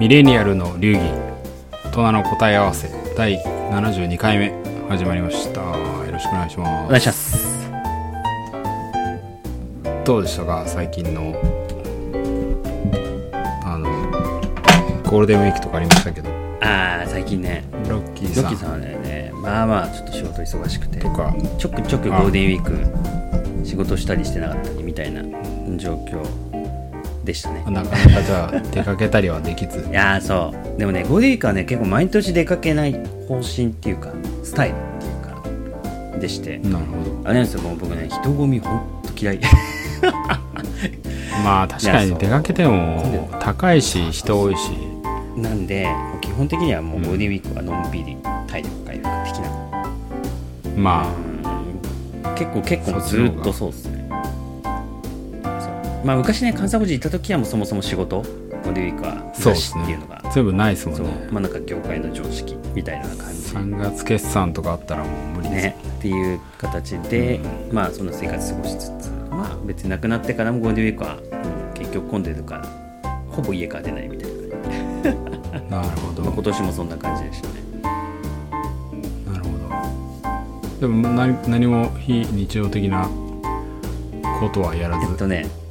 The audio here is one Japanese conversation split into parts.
ミレニアルの流儀大人の答え合わせ第72回目始まりました。よろしくお願いします。お願いします。どうでしたか？最近のあのゴールデンウィークとかありましたけど。ああ最近ね。ロッキーさん。ロッキーさんはねまあまあちょっと仕事忙しくてとか。ちょくちょくゴールデンウィーク仕事したりしてなかったりみたいな状況でしたね。なかなかじゃあ 出かけたりはできず？いやーそう。でもねゴディークはね結構毎年出かけない方針っていうかスタイルっていうかでして。なるほど。あれなんですよもう僕ね人混みほんと嫌い。まあ確かに出かけても高いし人多いし。なんで基本的にはもうゴールデンウィークはのんびり体力回復的な。まうん。結構結構ずっとそうですまあ昔ね関西富士行った時はもうそもそも仕事ゴールデンウィークはなしっていうのが。あ全部ないですもんね。まあなんか業界の常識みたいな感じ。3月決算とかあったらもう無理ですね。っていう形で、まあその生活過ごしつつまあ別になくなってからもゴールデンウィークは、うん結局混んでるからほぼ家から出ないみたいな、なるほど。まあ、今年もそんな感じでしたね。なるほど。でも何何も非日常的なことはやらず。えっとね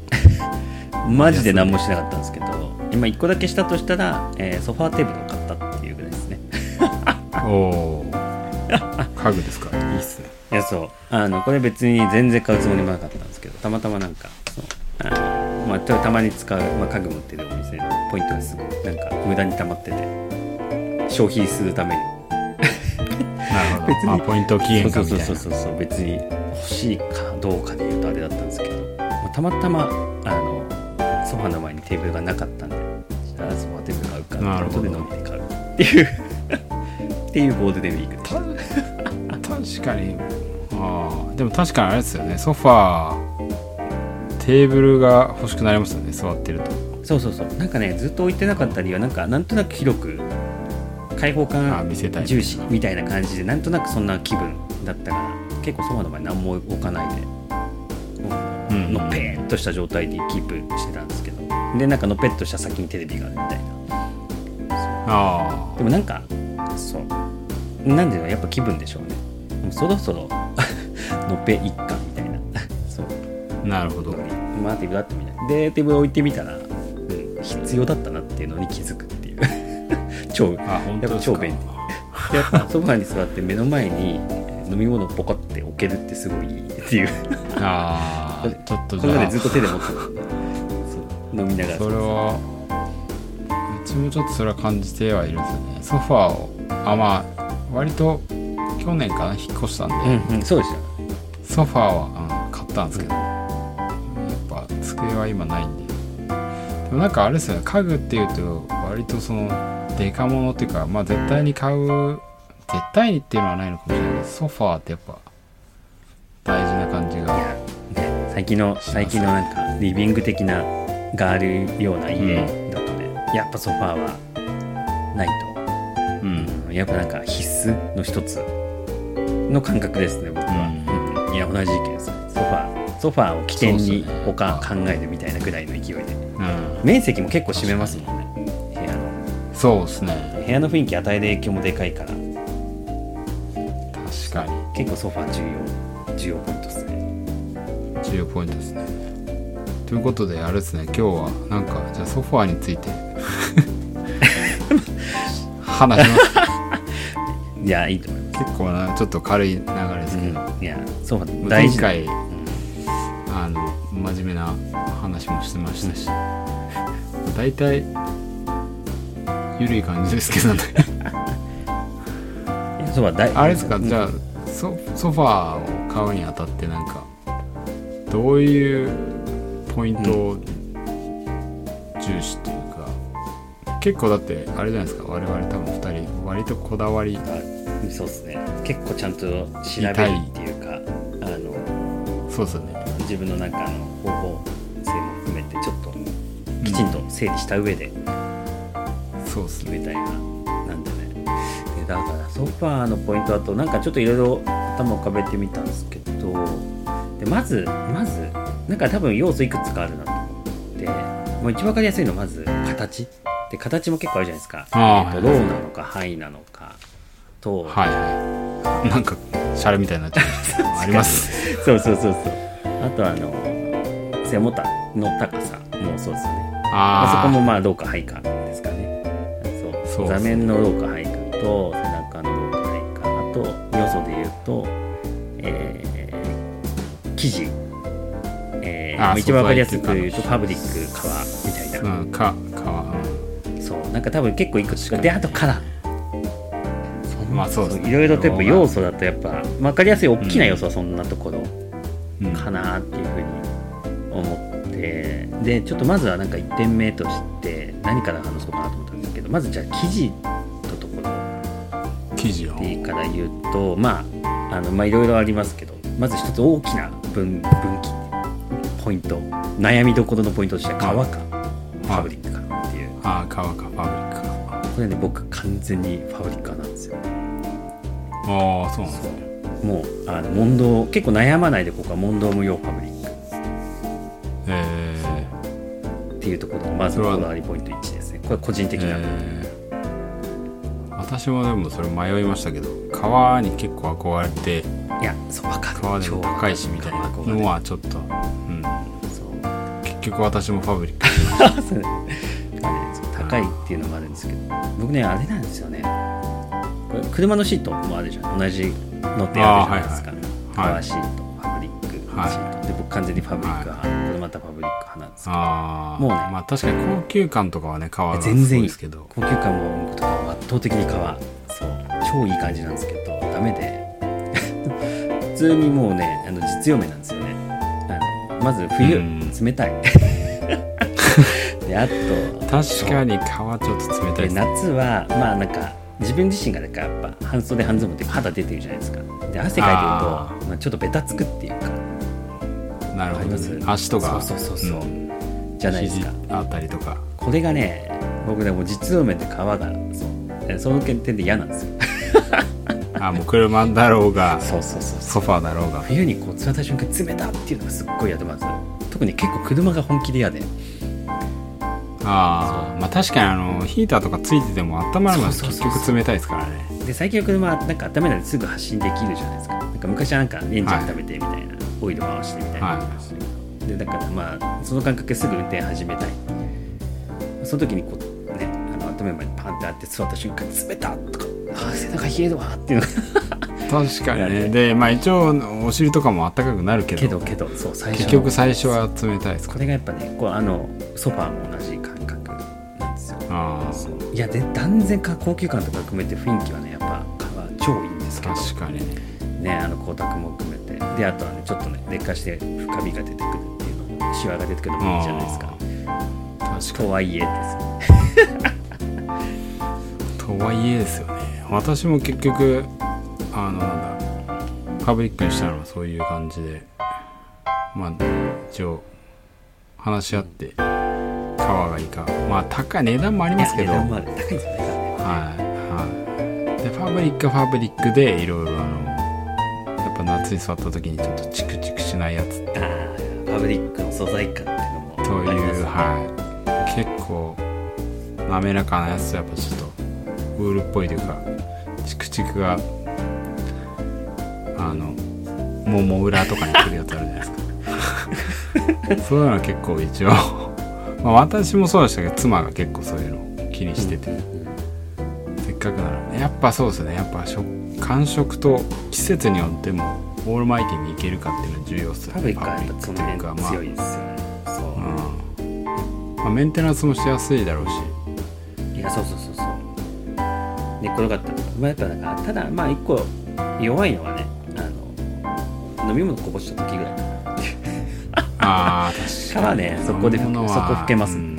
マジで何もしなかったんですけど今1個だけしたとしたら、えーソファーテーブルを買ったっていうぐらいですね。おお家具ですか？いいっすね。いやそう。あのこれ別に全然買うつもりもなかったんですけどたまたまなんかそう。あの、まあ、たたまに使う、まあ、家具持ってるお店のポイントがすごいなんか無駄に溜まってて消費するために。なるほ 別に。ポイント期限そうそうそうそう。別に欲しいかどうかで言うとあれだったんですけど、まあ、たまたまソファーの前にテーブルがなかったんでじゃあソファーテーブル買うか。なるほど。ってことで飲んで買うっていう。っていうゴールデンウィークでした確かに。ああでも確かにあれですよね。ソファーテーブルが欲しくなりますよね。座ってると。そうそうそう。なんかねずっと置いてなかった理由はなんかなんとなく広く開放あ感重視みたいな感じでなんとなくそんな気分だったから結構ソファーの前に何も置かないでうん。のっぺーっとした状態でキープしてたんですでなんかのっぺっとした先にテレビがあるみたいな。あでもなんかそう。なんでやっぱ気分でしょうね。もうそろそろ のっぺいっかみたいな。そう。あなるほど。まあテーブルあってみたい。でテーブル置いてみたら、うん、必要だったなっていうのに気づくっていう。超あやっぱ超便利。で やっぱソファーに座って目の前にえー飲み物をポコって置けるってすごいいいっていう。ああちょっとこれまでずっと手で持ってた飲みながら。それはうちもちょっとそれは感じてはいるんですよね。ソファーをあまあ割と去年かな引っ越したんで、うんうんそうですよ。ソファーは、うん、買ったんですけど、やっぱ机は今ないんで。でもなんかあれですよね家具っていうと割とそのデカモノっていうかまあ絶対に買う絶対にっていうのはないのかもしれないけどソファーってやっぱ大事な感じがいや、ね、最近の最近のなんかリビング的ながあるような家だとね、やっぱソファーはないと。うん。うん。やっぱなんか必須の一つの感覚ですね僕は、うん。いや同じ意見ですソファーソファーを起点に他考えるみたいなぐらいの勢いで。うん。面積も結構占めますもんね。部屋の。そうですね。部屋の雰囲気与える影響もでかいから。確かに。結構ソファー重要重要ポイントですね。重要ポイントですねということであれですね。今日はなんかじゃあソファーについて。話します。いやいいと思います、結構なちょっと軽い流れですけど、うん、いやソファー大事前回うん。あの真面目な話もしてましたし。大体ゆるい感じですけどね。ソファー大あれですか？うん。じゃあソソファーを買うにあたってなんかどういうポイントを重視というか、結構だってあれじゃないですか。我々多分2人割とこだわり。あそうですね。結構ちゃんと調べるっていうかあのそうですよね。自分のなんかあの方法性も含めてちょっときちんと整理した上でそうですね。決めたいな、なんでね。でだからソファーのポイントだとなんかちょっといろいろ頭を浮かべてみたんですけどでまずまずなんか多分要素いくつかあるなと思ってもう一番わかりやすいのはまず形。で形も結構あるじゃないですか、あーえーとローなのかハイなのかと、はい。はいなんかシャレみたいになっちゃいましたあります。そうそうそうそう。あとあの背もたの高さ。もそうですよねまあ、そこあもまあローかハイかですかね。そう。座面のローかハイかと背中のローかハイか。あと要素で言うとえー生地。えーあー一番わかりやすく言うとファブリック革みたいな。あうん。かかそうなんか多分結構いくつかであとカラーまあそうですね。いろいろとやっぱ要素だとやっぱ分かりやすい大きな要素はそんなところうん。うんかなっていうふうに思ってでちょっとまずはなんか1点目として何から話そうかなと思ったんですけどまずじゃあ生地のところ。生地を。でから言うとまああのまあいろいろありますけどまず一つ大きな分分岐ポイント。悩みどころのポイントとしては革か。ファブリックかっていう。ああ革かファブリックか。これね僕完全にファブリック派なんですよ。ああそうなんですね。もうあの問答結構悩まないでここは問答無用ファブリック。えっていうところがまずこだわりポイント1ですね。これ個人ー、的な、えー。私もでもそれ迷いましたけど革に結構憧れていやそう分かる。革でも高いしみたいなのはちょっと、局私もファブリック。高いっていうのもあるんですけど僕ねあれなんですよね。車のシートもあるじゃん。同じのってあるじゃないですか、はいはい。革シートファブリックシート、はいで僕完全にファブリック派、これまたファブリック派なんですけど。ああもうねまあ確かに高級感とかはね革が全然いいですけど。高級感もとかは圧倒的に革そう。超いい感じなんですけど。ダメで。普通にもうねあの実用面なんですまず冬うん。冷たい。であと確かに革ちょっと冷たいでです夏はまあなんか自分自身がなんかやっぱ半袖半ズボンって肌出てるじゃないですか。で汗かいてるとあまあ、ちょっとベタつくっていうか。なるほど、ね。足とか。そうそうそうそう。うん。じゃないですか。肘あったりとか。これがね僕でも実用面で皮がそうえその点で嫌なんですよあもう車だろうがそうそうそうソファーだろうが。冬にこう座った瞬間に冷たっていうのがすっごい嫌でまず。特に結構車が本気で嫌で。ああまあ確かにあのヒーターとかついてても温まるのは結局冷たいですからね。で最近の車はなんか温めないですぐ発進できるじゃないですか。なんか昔はなんかエンジン温めてみたいな、オイル回してみたいな、はでだからまあその感覚ですぐ運転始めたい。その時にこうねあの温める前にパンってあって座った瞬間に冷たっとか背中冷えるわっていうの。が確かにね。でまあ一応お尻とかも暖かくなるけどけどけどそう最初結局最初は冷たいですか？これがやっぱねこうあのソファーも同じ感覚なんですよ。あいやで断然か高級感とか含めて雰囲気はねやっぱ革超いいんですけど。あ確かにね。ねあの光沢も含めて。であとはねちょっとね劣化して深みが出てくるっていうのもシワが出てくるのもいいじゃないですか。確かとはいえです。とはいえですよね私も結局あのなんだファブリックにしたのはそういう感じでまあ一応話し合って革がいいか。まあ高い値段もありますけど。いや値段もある。高いんですよねはいはい。でファブリックはファブリックでいろいろあのやっぱ夏に座った時にちょっとチクチクしないやつ。あーファブリックの素材感っていうのもという、はい。結構滑らかなやつとやっぱちょっとウールっぽいというかチクチクがあのもも裏とかに来るやつあるじゃないですか。そういうのは結構一応まあ私もそうでしたけど妻が結構そういうのを気にしてて、せっかくならやっぱそうですね。やっぱ食感触と季節によってもオールマイティにいけるかっていうのは重要ですよファブリックはやっぱその辺ファブリック強いですよね。そう。うん。まあ、メンテナンスもしやすいだろうし。いやそうそうそうそう寝転がったらまあやっぱなんかただまあ一個弱いのはねあの飲み物こぼした時ぐらい。かなああ 確かに。からねそこでそこ拭けます。うん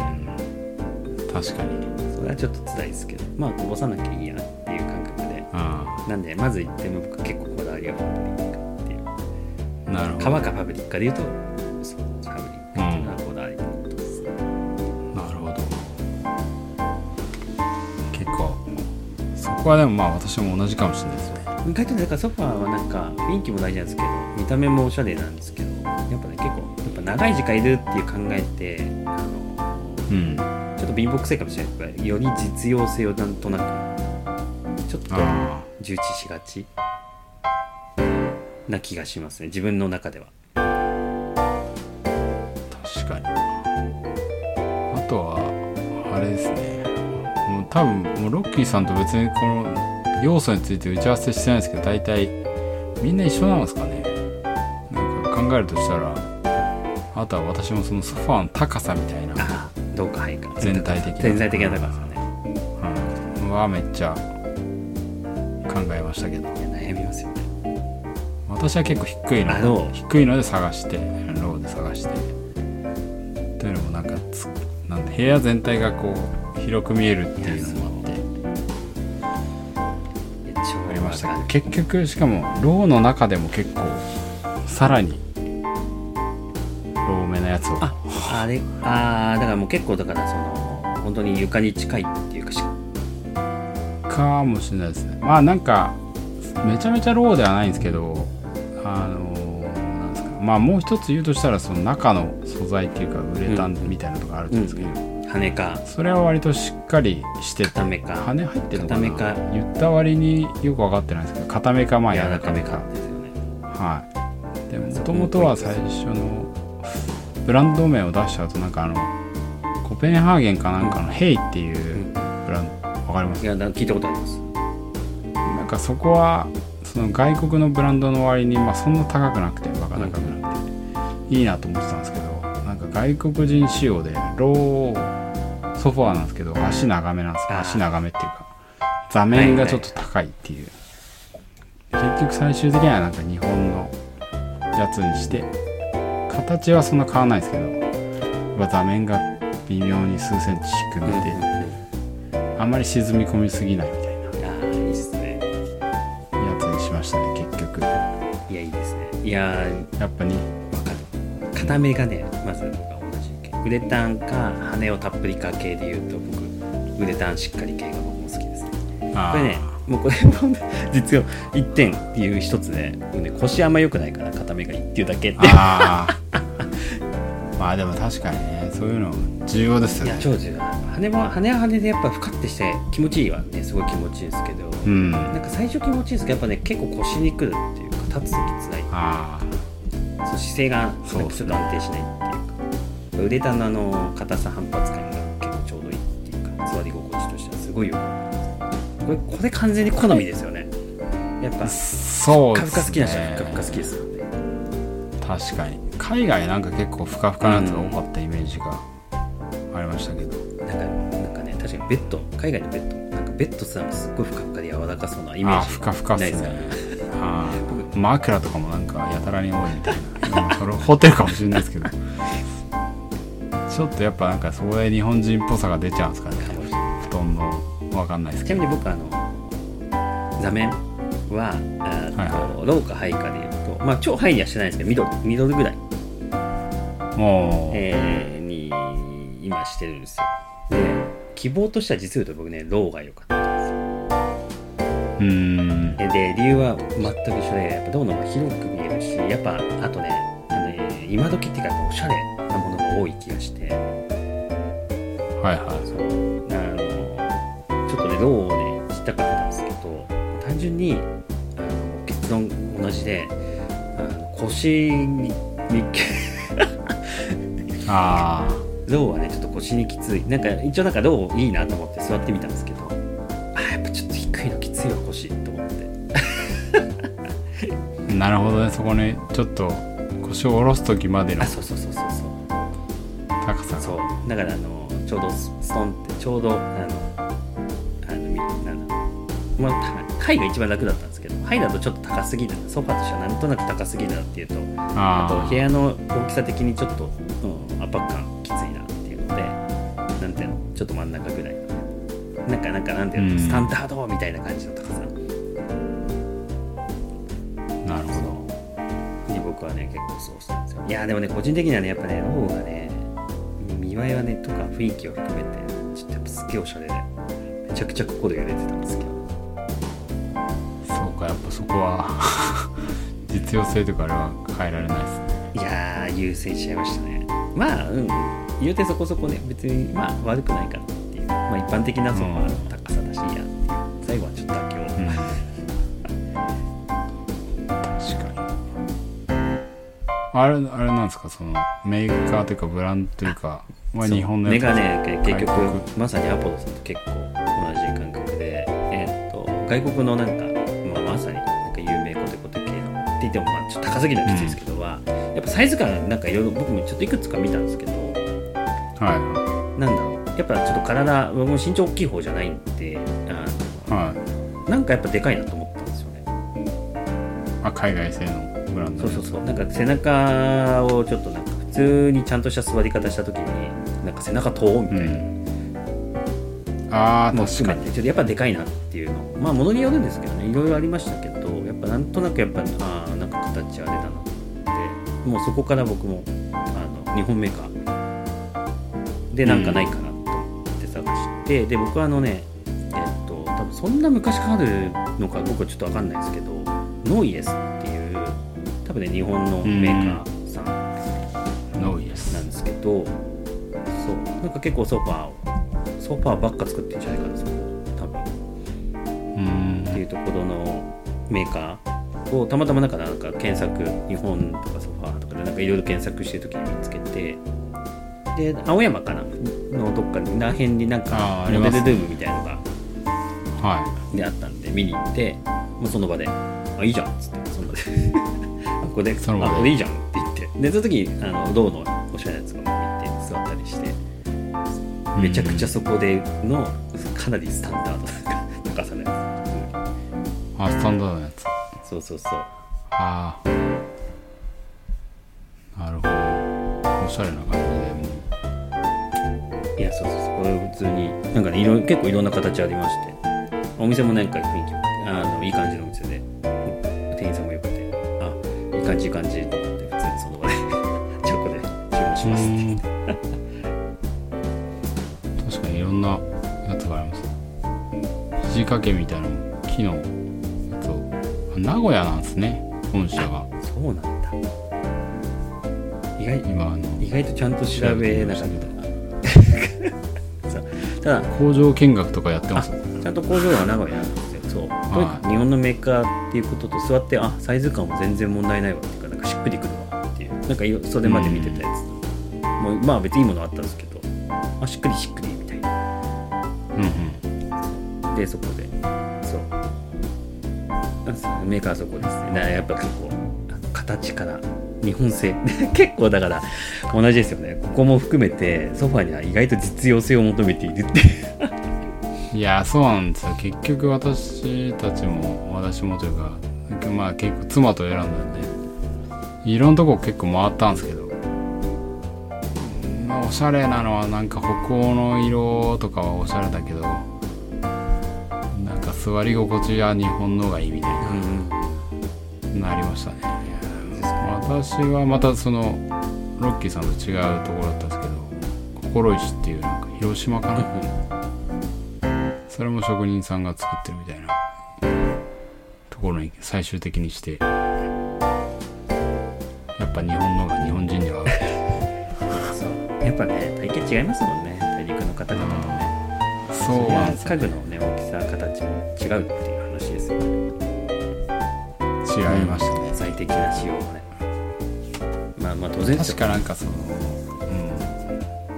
確かに。それはちょっと辛いですけどまあこぼさなきゃいいやっていう感覚で。うなんでまず1点目僕結構こだわりがファブリックっていう。んなるほど。革かファブリックかで言うとそうこはでもまあ私も同じかもしれないですね。意外とねだからソファーはなんか雰囲気も大事なんですけど見た目もおしゃれなんですけどやっぱね結構やっぱ長い時間いるっていう考えてあのうんちょっと貧乏くさいかもしれないけどより実用性をなんとなくちょっとあ重視しがちな気がしますね自分の中では。確かにあとはあれですね多分もうロッキーさんと別にこの要素について打ち合わせしてないですけど大体みんな一緒なんですかね。なんか考えるとしたらあとは私もそのソファーの高さみたいな、どうかはいか。全体的な。全体的な高さね。うん、はめっちゃ考えましたけど。悩みますよね。私は結構低いの低いので探してローで探して。というのもなんかつなんで部屋全体がこう広く見えるっていうのもあって。りましたけど結局しかもローの中でも結構さらにローめなやつを。ああれああだからもう結構だからその本当に床に近いっていうかしかもしれないですね。まあなんかめちゃめちゃローではないんですけどあのなんですか。まあもう一つ言うとしたらその中の素材っていうかウレタンみたいなのがあると思うんですけど、羽か。それは割としっかりしてて固めか。羽入ってるのかな？固めか。言った割によく分かってないですけど固めかまあ柔柔ららかめか。ですよね。はい。でももともとは最初のブランド名を出した後なんかあのコペンハーゲンかなんかのヘイっていうブランドわかります？いやだ聞いたことあります。なんかそこはその外国のブランドの割にまあそんな高くなくてバカ高くなくていいなと思ってたんですけどなんか外国人仕様でローソファーなんですけど足長めなんですよ。足長めっていうか。座面がちょっと高いっていう、結局最終的にはなんか日本のやつにして形はそんな変わらないですけど座面が微妙に数センチ低めで、あんまり沈み込みすぎないみたいな。いいですね。やつにしましたね結局。やいやいいですね。いやーっぱに。わかる。固めがねウレタンか羽をたっぷりか系で言うと僕ウレタンしっかり系が僕も好きですね。あこれねもうこれも実は1点っていう一つで、僕ね、腰あんま良くないから固めがいいっていうだけって。ああ まあでも確かにねそういうの重要ですよいやね超重要。羽も羽は羽でやっぱふかってして気持ちいいはねすごい気持ちいいですけど、うん。なんか最初気持ちいいですけどやっぱね結構腰にくるっていうか立つときつらい。あそう姿勢がちょっと安定しないっていうかウレタンのあの硬さ反発感が結構ちょうどいいっていうか座り心地としてはすごいよこれこれ完全に好みですよね。やっぱあそうふかふか好きな人はねふかふか好きですよね確かに海外なんか結構ふかふかなやつが多かったイメージがありましたけど、なんかなんかね確かにベッド海外のベッドなんかベッドすらもすっごいふかふかで柔らかそうなイメージふかふかっすねあー枕とかもなんかやたらに多いみたいなまあそれホテルかもしれないですけどちょっとやっぱなんかそこで日本人っぽさが出ちゃうんですかね。布団のわかんないですけど。ちなみに僕あの座面はあーと、はいはローかハイかでいうとまあ超ハイにはしてないですけどミドルミドルぐらい、もう、えーに今してるんですよ。で希望としては実を言うと僕ねローが良かったんうーん。ですよで理由は全く一緒でやっぱローの広く見えるしやっぱあとねあのね今時っていうかおしゃれ多い気がして。はいはい。そう。あのちょっとねローをね知ったかったんですけど単純にあの結論同じであの腰にに あローはねちょっと腰にきつい。なんか一応なんかローいいなと思って座ってみたんですけどあやっぱちょっと低いのきついわ腰と思って。あ なるほどね。そこにちょっと腰を下ろす時までのあそうそうそうだからあのちょうどスストンってちょうどあのあのみなんだまあた階が一番楽だったんですけど階だとちょっと高すぎる。ソファとしてはなんとなく高すぎるな。っていうとああと部屋の大きさ的にちょっと、うん、圧迫感きついなっていうのでなんていうの？ちょっと真ん中ぐらい。なんかなんかなんていうの、うんスタンダードみたいな感じの高さ。あなるほに僕はね結構そうしたんですよ。いやーでもね個人的にはねやっぱねローがね見栄えはねとか雰囲気を含めてちょっとやっぱすっげえおしゃれでめちゃくちゃ心揺れてたんですけど。どそうかやっぱそこは 実用性とかあれは変えられないですね。いやー優先しちゃいましたね。まあうん。言うてそこそこね別にまあ悪くないかなっていう。まあ一般的なソファーの高さだしやっていう。最後はちょっと妥協、確かに。あれあれなんですか？そのメーカーというかブランドというかは日本のメガネ結局外まさにアポロさんと結構同じ感覚で、えーっと外国のなんか、まあ、まさになんか有名コテコテ系のって言ってもまあちょっと高すぎるのはきついですけどは、やっぱサイズ感なんかいろいろ僕もちょっといくつか見たんですけどはなんだろう。やっぱちょっと体僕も身長大きい方じゃないんであいはい。のなんかやっぱでかいなと思ったんですよね。あ海外製のブランドそうそうそう。なんか背中をちょっとなんか普通にちゃんとした座り方した時になんか背中遠みたいな、ああもう確かに。ちょっとやっぱでかいなっていうの。まあものによるんですけどね。いろいろありましたけどやっぱなんとなくやっぱああなんか形あれだなと思って。もうそこから僕もあの日本メーカー。でなんかないかなと思って探して、で僕はあのねえっと多分そんな昔からあるのか僕はちょっとわかんないですけどノイエスっていう多分ね日本のメーカーさんノイエス。なんですけどそう。なんか結構ソファーをソファーばっか作ってるんじゃないかなそこ多分。うん。っていうところのメーカーをたまたまなんかなんか検索日本とかソファーとかでなんかいろいろ検索してる時に見つけてで青山かなのどっかにら辺になんかモデルルームみたいなのがはであったんで見に行ってもうその場で「あいいじゃん」っつってその場で。あ ここで「その場で。あこれいいじゃん」って言って。でその時あの銅のおしゃれなやつが見て座ったりしていめちゃくちゃそこでのかなりスタンダードな高さのやつ。あスタンダードのやつ。そうそうそう。ああ。なるほど。おしゃれな感じでもいやそうそうそう。これ普通になんかねいろ結構いろんな形ありまして。お店もなんか雰囲気あのいい感じのお店で。店員さんもよくて。あいい感じいい感じ。と思って普通にその場でチョコで注文しますって確かにいろんなやつがあります肘掛けみたいな木のやつを。あ名古屋なんですね。本社が。そうなんだ。意外今あの意外とちゃんと調べなかった。た。だ工場見学とかやってます。ちゃんと工場は名古屋なんですよ。そう。とにかく日本のメーカーっていうことと座ってあサイズ感も全然問題ないわっていうかなんかしっくりくるわっていう。なんかいろそれまで見てたやつもうまあ別にいいものあったんですけどあしっくりしっくりみたいな。うんうん。でそこでそう。なんすメーカーはそこですね。やっぱ結構形から日本製。結構だから同じですよね。ここも含めてソファには意外と実用性を求めているってい やそうなんですよ。結局私たちも私もというかまあ結構妻と選んだんでいろんなとこ結構回ったんですけどまあおしゃれなのはなんか歩行の色とかはおしゃれだけどなんか座り心地は日本の方がいいみたいな、なりましたね。私はまたそのロッキーさんと違うところだったんですけど心石っていうなんか広島かな？それも職人さんが作ってるみたいな。ところに最終的にしてやっぱ日本の方が日本人には合うっぱね体型違いますもんね。大陸の方々とね。そうなんで家具のね大きさ形も違うっていう話ですよね。違いましたね、最適な仕様もね。まあまあ当然確かなんかその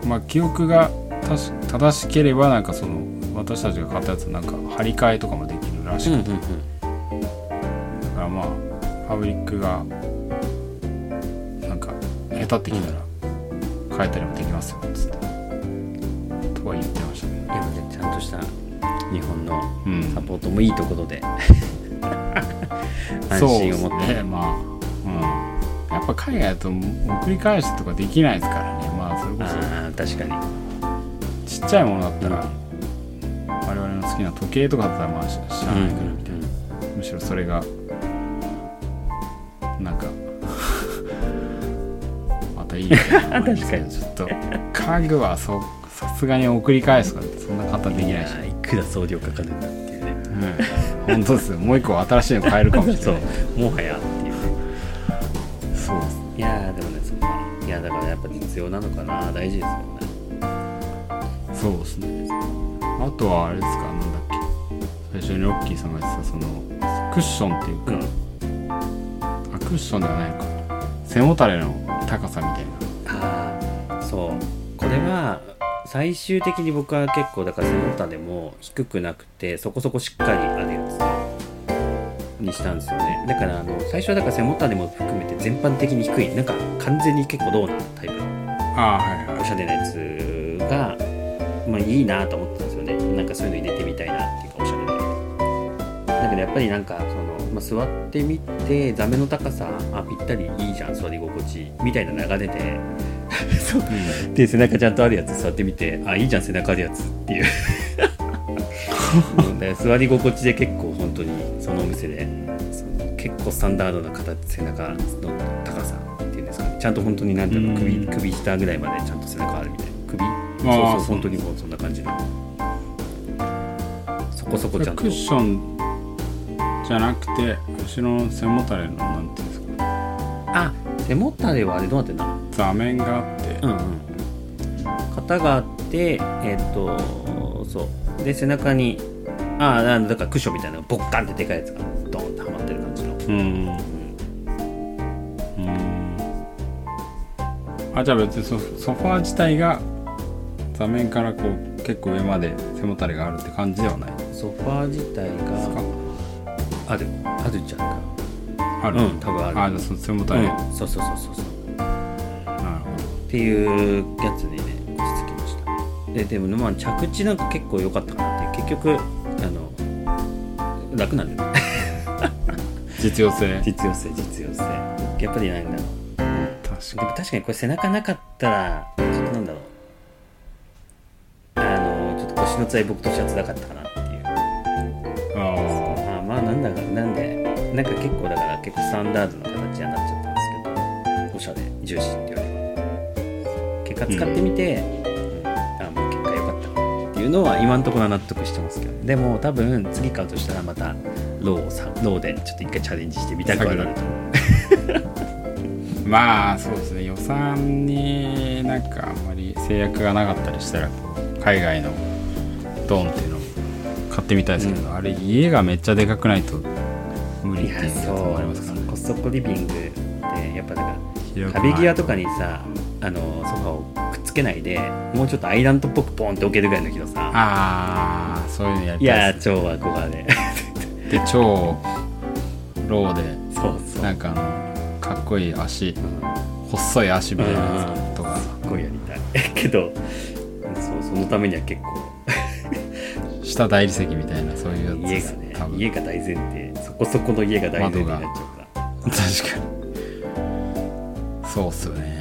うん。まあ記憶がたし正しければなんかその私たちが買ったやつなんか張り替えとかもできるらしくて、うんうんうん。だからまあファブリックがなんか下手ってきたら変えたりもできますよ。っつってとは言ってましたね。いやねちゃんとした日本のうん。サポートもいいところで。安そう心を持って。ね。まあうん。やっぱ海外だと送り返しとかできないですからね。まあそれこああ確かに。そちっちゃいものだったら、我々の好きな時計とかだったらまあししゃあないからみたいな、むしろそれがいいよね。確かに。ちょっと家具はそうさすがに送り返すからそんな簡単にできないし、やいくら送料かかるんだっていうね。うん、本当ですよ。もう一個新しいの買えるかもしれない。そうもはやっていうねそうです。いやーでもねそっかいやだからやっぱぱ実用なのかな。大事ですよね。そうですね。あとはあれですかなんだっけ。最初にロッキーさんが言ってたそのクッションっていうか、あクッションではないのか。背もたれの高さみたいああそう。これは最終的に僕は結構だから背もたれも低くなくてそこそこしっかりあるやつにしたんですよね。だからあの最初はだから背もたれも含めて全般的に低い。なんか完全に結構ローなタイプああはいはい。おしゃれなやつが、まあ、いいなと思ってたんですよね。なんかそういうの入れてみたいなっていうかおしゃれでだけどやっぱりなんかその、まあ、座ってみて座面の高さあぴったりいいじゃん座り心地。みたいな流れでそうで背中ちゃんとあるやつ座ってみてあいいじゃん背中あるやつっていう。うんで座り心地で結構本当にそのお店で結構スタンダードな形背中の高さっていうんですかね。ちゃんと本当になんていうの首うん。首下ぐらいまでちゃんと背中あるみたいな。首。あ。そうーそう本当にもうそんな感じの。そこそこちゃんと。クッションじゃなくて後ろの背もたれのなんていうんですかあ背もたれはあれどうなってんだ？座面があって、うんうん型があってえっ、とそう。で背中にああなんだからクッションみたいなボッカンってでかいやつがドーンってはまってる感じの。うんうん。あじゃあ別にソソファー自体が座面からこう結構上まで背もたれがあるって感じではない？でソファー自体があるあるじゃんかある、うん。多分ある。あじゃあその背もたれ、なるうん、そうそうそうそうそう。ほっていうやつにね落ち着きました。ででもまあ着地なんか結構良かったかなって。結局あの楽なんだよね。ど 実用性。実用性実用性。やっぱりなんだろう。確でも確かにこれ背中なかったらちょっとなんだろう。あのちょっと腰のつらい僕としては辛かったかなっていう。あああまあなんだかなんでなんか結結構スタンダードな形にはなっちゃったんですけどおしゃれ重視っていうより。は結果使ってみて、うん。あもう結果良かったっていうのは今のところは納得してますけど。でも多分次買うとしたらまたローをさローでちょっと一回チャレンジしてみたくはなると思う。まあそうですね予算になんかあんまり制約がなかったりしたら海外のドンっていうのを買ってみたいですけど、うん。あれ家がめっちゃでかくないと無理っていうやつそうもありますからねコストコリビングってやっぱだから壁際とかにさあのソファをくっつけないでもうちょっとアイランドっぽくポンって置けるぐらいの広さ。ああそういうのやりいたいですやー超憧れ。で超ローでそうそう。なんかあのかっこいい足うん細い足みたいなやつとか。すっごいやりたい。けどそうそのためには結構。下大理石みたいなそういうやつ家がね家が大前提そこそこの家が大前提になっちゃうから。確かに。そうっすよね。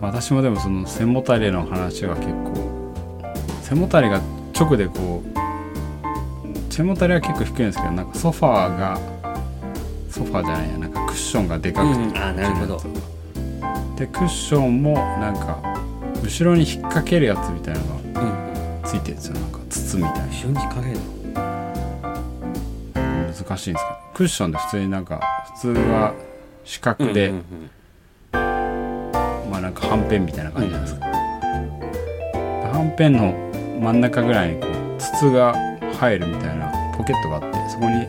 私もでもその背もたれの話は結構背もたれが直でこう背もたれは結構低いんですけどなんかソファーがソファーじゃないやなんかクッションがでかくて、うん。あなるほど。でクッションもなんか後ろに引っ掛けるやつみたいなのがうん。ついてるんですよなんか筒みたいな後ろにかける難しいんですけどクッションで普通になんか普通は四角で、うんうんまあなんかはんぺんみたいな感じじゃないですか、はんぺんの真ん中ぐらいにこう筒が入るみたいなポケットがあってそこに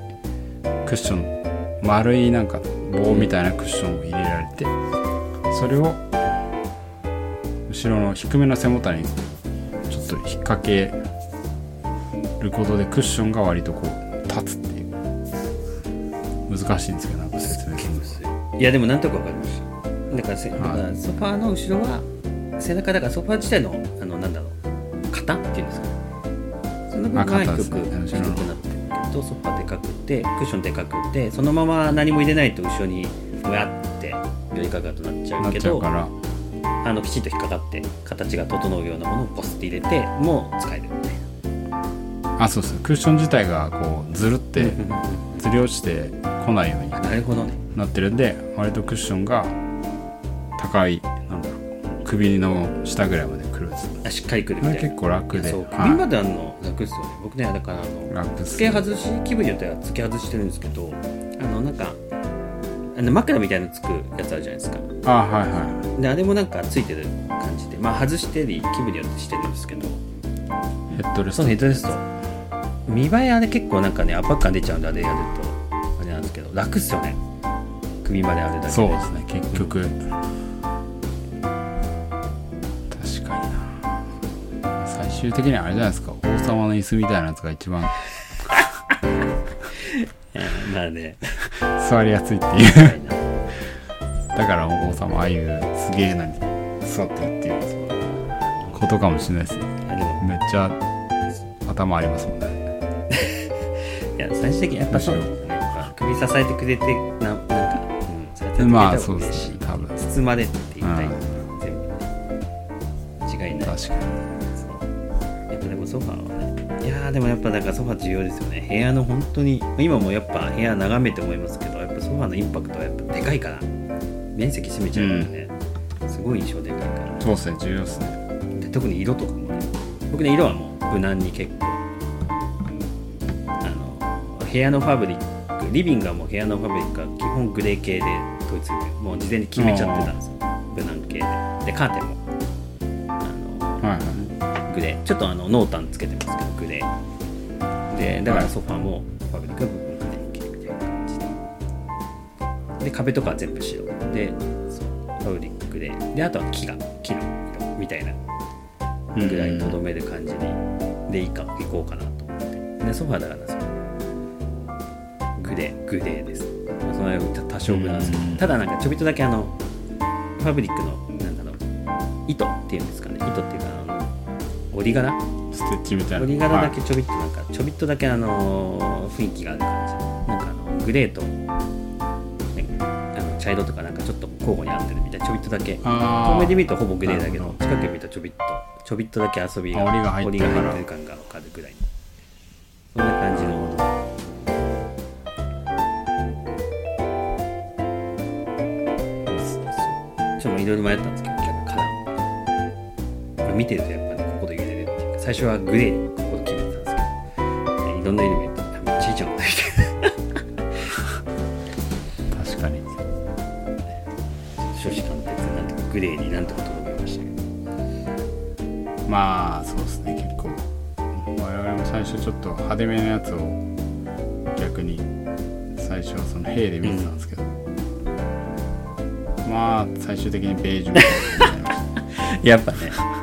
クッション丸いなんか棒みたいなクッションを入れられてそれを後ろの低めの背もたれにちょっと引っ掛けることでクッションが割とこう立つっていう難しいんですけどなんか説明するのいやでもなんとかわかりましただからせだはいからソファーの後ろは背中だからソファー自体のあのなんだろう型っていうんですかその分はあ型低くね低くなってるけどソファーでかくてクッションでかくてそのまま何も入れないと後ろにもやってよりかかとなっちゃうけどあのきちんと引っかかって形が整うようなものをポスって入れてもう使えるあそうですクッション自体がこうずるってな、ずり落ちてこないようにあなるほどね。なってるんで割とクッションが高いなんだろう首の下ぐらいまで来るんですよ。あしっかりくるみたいな。結構楽で。そうはい。首まであるの楽ですよね。僕ねだからあの楽っす付け外し気分によっては付け外してるんですけどあのなんかあの枕みたいのつくやつあるじゃないですか。あはいはであれもなんかついてる感じでまあ外してり気分によってしてるんですけどいヘッドレスそトのヘッドレスト。見栄えあれ結構なんかね圧迫感出ちゃうんであれやると。あれなんですけど楽っすよね。首まであるだけでそうですね。結局、確かにな。最終的にはあれじゃないですか。王様の椅子みたいなやつが一番。う んまあね。座りやすいっていう。だから王様ああいうすげえなに座ってるっていうことかもしれないですねめっちゃ頭ありますもんね。いや最終的にやっぱそう首支えてくれてななんか、うん、まあ方そうですね。多分。包まれっていうタイプ全部。ね違いない確かに。やっぱでもソファーはね。いやーでもやっぱだからソファー重要ですよね。部屋の本当に今もやっぱ部屋眺めて思いますけどやっぱソファーのインパクトはやっぱでかいから。面積占めちゃうからね、すごい印象でかいから。そうですね。重要ですね。で特に色とかもね僕ね色はもう無難に結構。あの部屋のファブリックリビングはもう部屋のファブリックは基本グレー系で統一もう事前に決めちゃってたんですよ。無難系で。でカーテンも。あのはい。はいグレー。ちょっとあの濃淡つけてますけどグレー。でだからソファーもファブリックは部分グレー系みたいな感じでで壁とかは全部白。でファブリックグレーであとは木が木の色みたいなぐらいにとどめる感じにでいいかいこうかなと思って。でソファーだからそのグレーグレーですまあその多少無なんですけど。うん。ただなんかちょびっとだけあのファブリックのなんだろう糸？っていうんですかね糸っていうかあの折り柄？ステッチみたいな。折り柄だはいけちょびっとなんかちょびっとだけあの雰囲気がある感じ。なんかあのグレーと、ね、あの茶色とかなんかちょっと交互に合ってるみたいなちょびっとだけ。あ遠目でー見るとほぼグレーだけど。近くで見るとちょびっとちょびっとだけ遊びがあ折りが入ってる感が分かるぐらいの。そんな感じのちょっといろいろ迷ったんですけど結構カラー。これ見てるとやっぱねここで入れれるっていうか最初はグレーにここで決めてたんですけどでいろんな色見るとまあそうですね結構。我々も最初ちょっと派手めのやつを逆に最初はその兵で見てたんですけど、まあ最終的にベージュみたいになりました。やっぱね。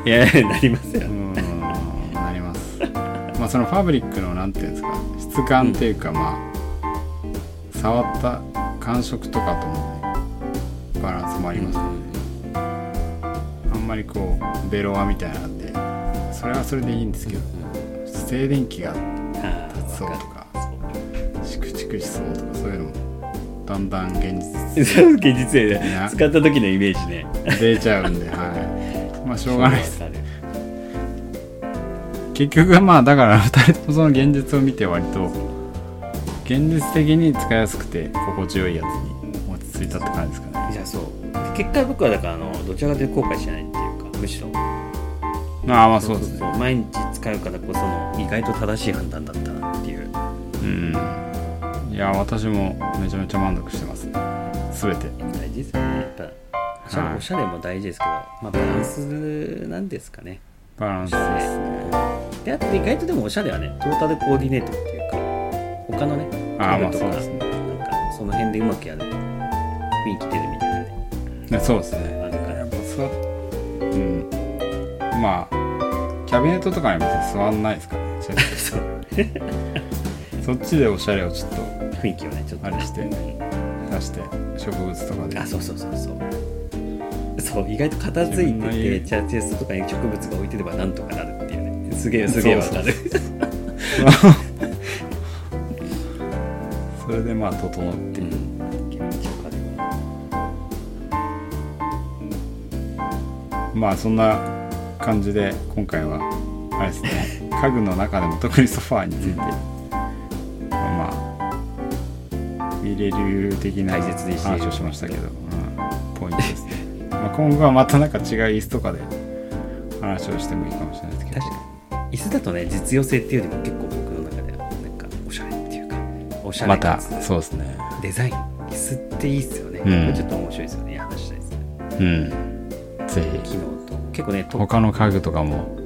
いやなりますようーんなります。まあそのファブリックのなんていうんですか質感っていうか、まあ触った感触とかともねバランスもありますね、あんまりこうベロアみたいなんでそれはそれでいいんですけど静電気がああそうとかチクチクしそうとかそういうのもだんだん現実 現実や使った時のイメージね。出ちゃうんではい。まあしょうがないです。結局はまあだから2人ともその現実を見て割と現実的に使いやすくて心地よいやつに落ち着いたって感じですかね。じゃあそう。結果僕はだからあのどちらかというと後悔しないっていうかむしろああまあそうですね。そう毎日使うからこその意外と正しい判断だったなっていう。うん。いや私もめちゃめちゃ満足してます全て。大事ですよね。やっぱおしゃおしゃれも大事ですけど、まあ、バランスなんですかね。バランスですね。であと意外とでもおしゃれはねトータルコーディネートっていうか他のねああまあそうですね。なんかその辺でうまくやると雰囲気出るみたいなね。ねそうですね。あるからやっぱ座っうん。まあビネットとかに別に座んないですか？らねそう。そっちでおしゃれをちょっと雰囲気をねちょっと。ねあれして出して植物とかで。あそうそうそうそう。そう意外と片付いてて自分の家チャーチェストとかに植物が置いてればなんとかなるっていうね。すげえすげえわかる。それでまあ整って。うん。めっちかまあそんな感じで今回はあれですね家具の中でも特にソファーについて、まあミレ流的な話をしましたけど、うん、ポイントですね。まあ今後はまたなんか違う椅子とかで話をしてもいいかもしれないですけど。確かに。椅子だとね実用性っていうよりも結構僕の中ではなんかおしゃれっていうかおしゃれまたそうですね。デザイン椅子っていいっすよね、うん。ちょっと面白いですよね。話したいですね。うん。ぜひ。機能と結構ねと他の家具とかも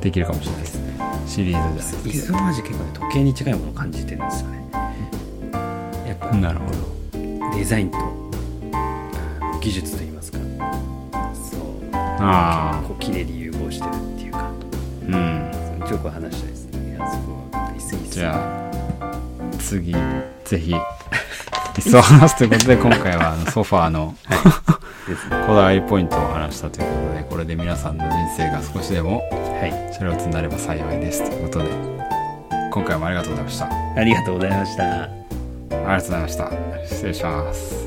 できるかもしれないです。ねシリーズ椅子はマジ結構ね時計に近いものを感じてるんですよね。やっぱでなるほど。デザインと技術といいますか。そう。あ結構綺麗に融合してるっていうか。あうん。そうよく話したいですね。いやそこは。いいっすじゃあ次ぜひ椅子を話すということで今回はあのソファーのですねこだわりポイントを話したということでこれで皆さんの人生が少しでもはい。シャレオツになれば幸いですということで今回もありがとうございました。あありがとうございました。りがとうございました。失礼します